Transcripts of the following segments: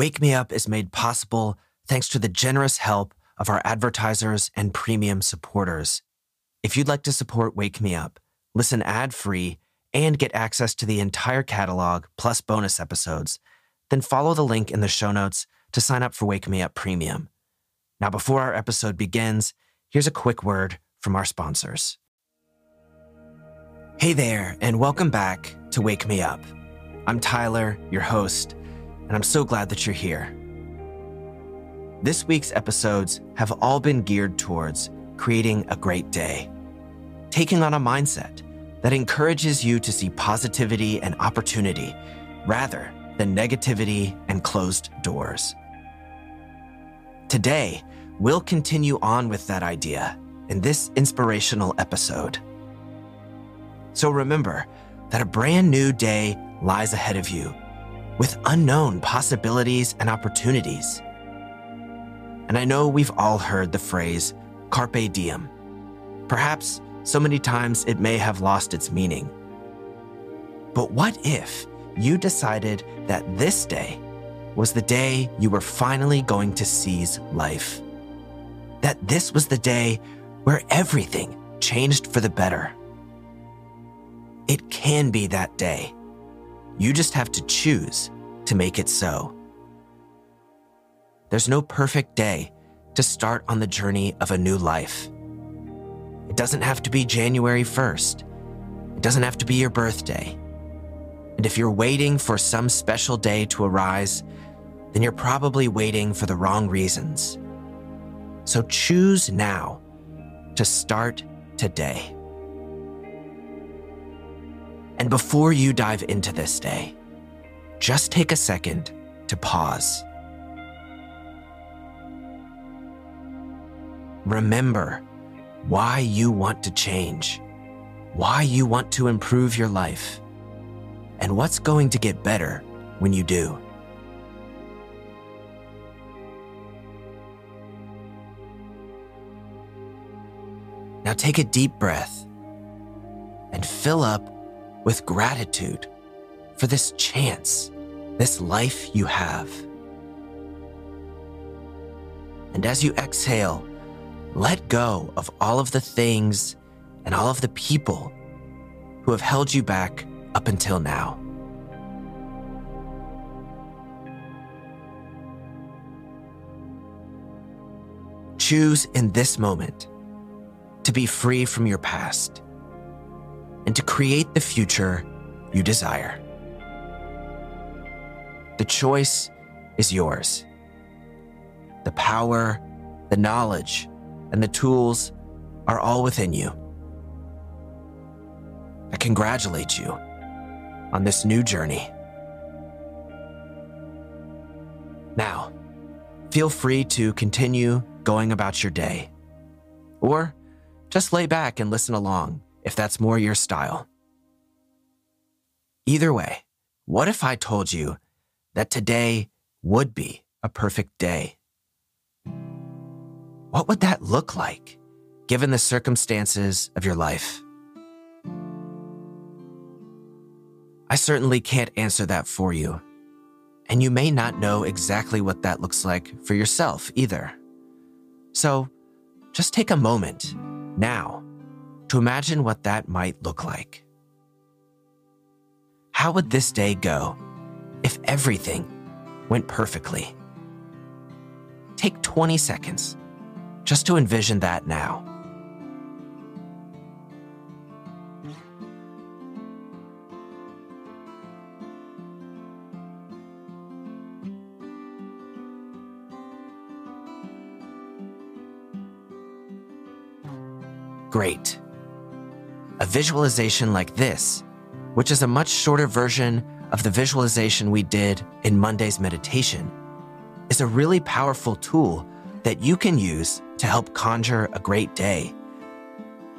Wake Me Up is made possible thanks to the generous help of our advertisers and premium supporters. If you'd like to support Wake Me Up, listen ad free, and get access to the entire catalog plus bonus episodes, then follow the link in the show notes to sign up for Wake Me Up Premium. Now, before our episode begins, here's a quick word from our sponsors. Hey there, and welcome back to Wake Me Up. I'm Tyler, your host, and I'm so glad that you're here. This week's episodes have all been geared towards creating a great day, taking on a mindset that encourages you to see positivity and opportunity rather than negativity and closed doors. Today, we'll continue on with that idea in this inspirational episode. So remember that a brand new day lies ahead of you with unknown possibilities and opportunities. And I know we've all heard the phrase carpe diem. Perhaps so many times it may have lost its meaning. But what if you decided that this day was the day you were finally going to seize life? That this was the day where everything changed for the better? It can be that day you just have to choose to make it so. There's no perfect day to start on the journey of a new life. It doesn't have to be January 1st. It doesn't have to be your birthday. And if you're waiting for some special day to arise, then you're probably waiting for the wrong reasons. So choose now to start today. And before you dive into this day, just take a second to pause. Remember why you want to change, why you want to improve your life, and what's going to get better when you do. Now take a deep breath and fill up with gratitude for this chance, this life you have. And as you exhale, let go of all of the things and all of the people who have held you back up until now. Choose in this moment to be free from your past and to create the future you desire. The choice is yours. The power, the knowledge, and the tools are all within you. I congratulate you on this new journey. Now, feel free to continue going about your day, or just lay back and listen along if that's more your style. Either way, what if I told you that today would be a perfect day? What would that look like given the circumstances of your life? I certainly can't answer that for you, and you may not know exactly what that looks like for yourself either. So just take a moment now to imagine what that might look like. How would this day go if everything went perfectly? Take 20 seconds just to envision that now. Great. Visualization like this, which is a much shorter version of the visualization we did in Monday's meditation, is a really powerful tool that you can use to help conjure a great day.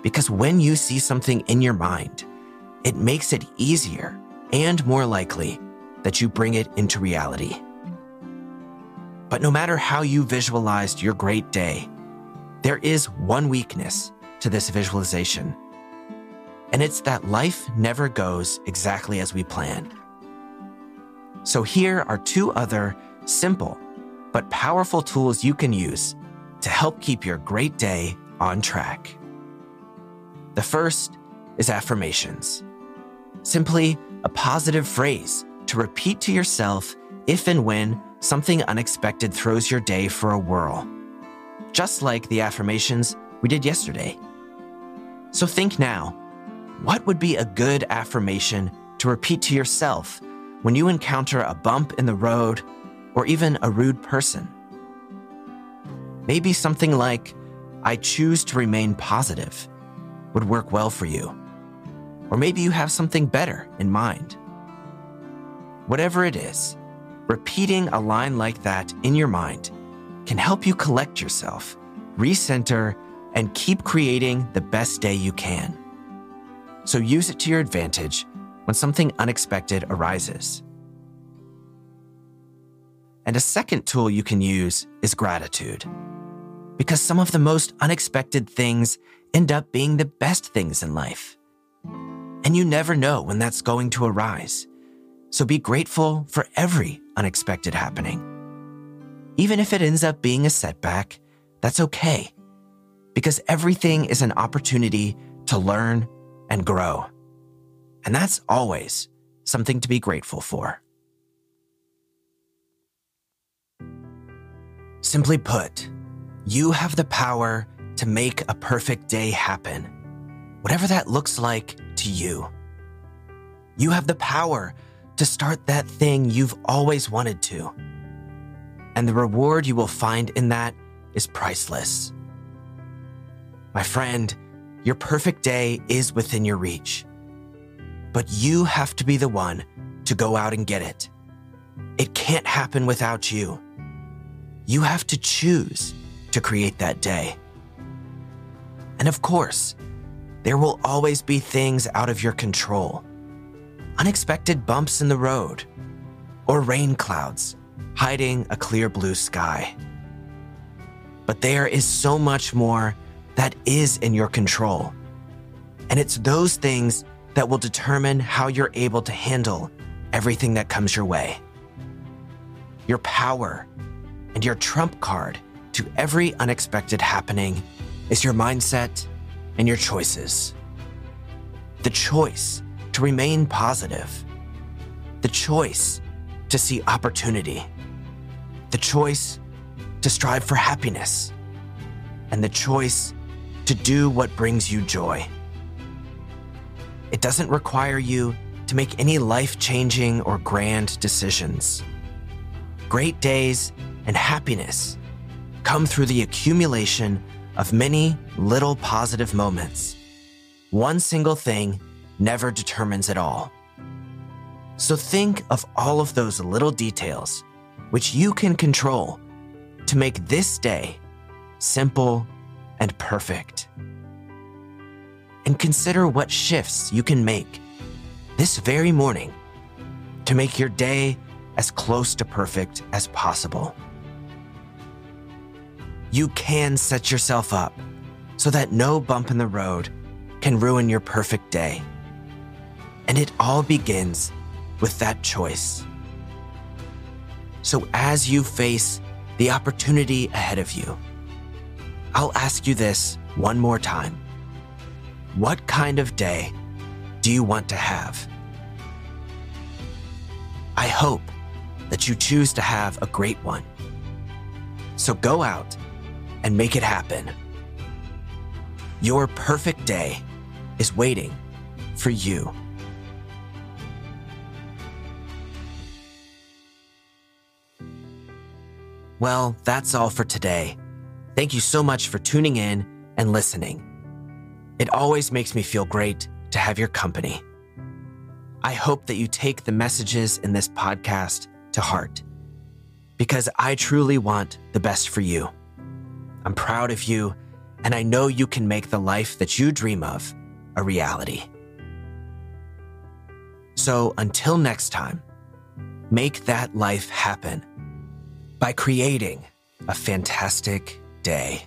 Because when you see something in your mind, it makes it easier and more likely that you bring it into reality. But no matter how you visualized your great day, there is one weakness to this visualization and it's that life never goes exactly as we plan. So here are two other simple but powerful tools you can use to help keep your great day on track. The first is affirmations. Simply a positive phrase to repeat to yourself if and when something unexpected throws your day for a whirl. Just like the affirmations we did yesterday. So think now what would be a good affirmation to repeat to yourself when you encounter a bump in the road or even a rude person? Maybe something like, I choose to remain positive would work well for you. Or maybe you have something better in mind. Whatever it is, repeating a line like that in your mind can help you collect yourself, recenter, and keep creating the best day you can so use it to your advantage when something unexpected arises. And a second tool you can use is gratitude. Because some of the most unexpected things end up being the best things in life. And you never know when that's going to arise. So be grateful for every unexpected happening. Even if it ends up being a setback, that's okay. Because everything is an opportunity to learn and grow. And that's always something to be grateful for. Simply put, you have the power to make a perfect day happen, whatever that looks like to you. You have the power to start that thing you've always wanted to. And the reward you will find in that is priceless. My friend, your perfect day is within your reach. But you have to be the one to go out and get it. It can't happen without you. You have to choose to create that day. And of course, there will always be things out of your control unexpected bumps in the road, or rain clouds hiding a clear blue sky. But there is so much more that is in your control. And it's those things that will determine how you're able to handle everything that comes your way. Your power and your trump card to every unexpected happening is your mindset and your choices. The choice to remain positive, the choice to see opportunity, the choice to strive for happiness, and the choice to do what brings you joy. It doesn't require you to make any life changing or grand decisions. Great days and happiness come through the accumulation of many little positive moments. One single thing never determines it all. So think of all of those little details which you can control to make this day simple and perfect. And consider what shifts you can make this very morning to make your day as close to perfect as possible. You can set yourself up so that no bump in the road can ruin your perfect day. And it all begins with that choice. So as you face the opportunity ahead of you, I'll ask you this one more time. What kind of day do you want to have? I hope that you choose to have a great one. So go out and make it happen. Your perfect day is waiting for you. Well, that's all for today. Thank you so much for tuning in and listening. It always makes me feel great to have your company. I hope that you take the messages in this podcast to heart because I truly want the best for you. I'm proud of you, and I know you can make the life that you dream of a reality. So until next time, make that life happen by creating a fantastic day.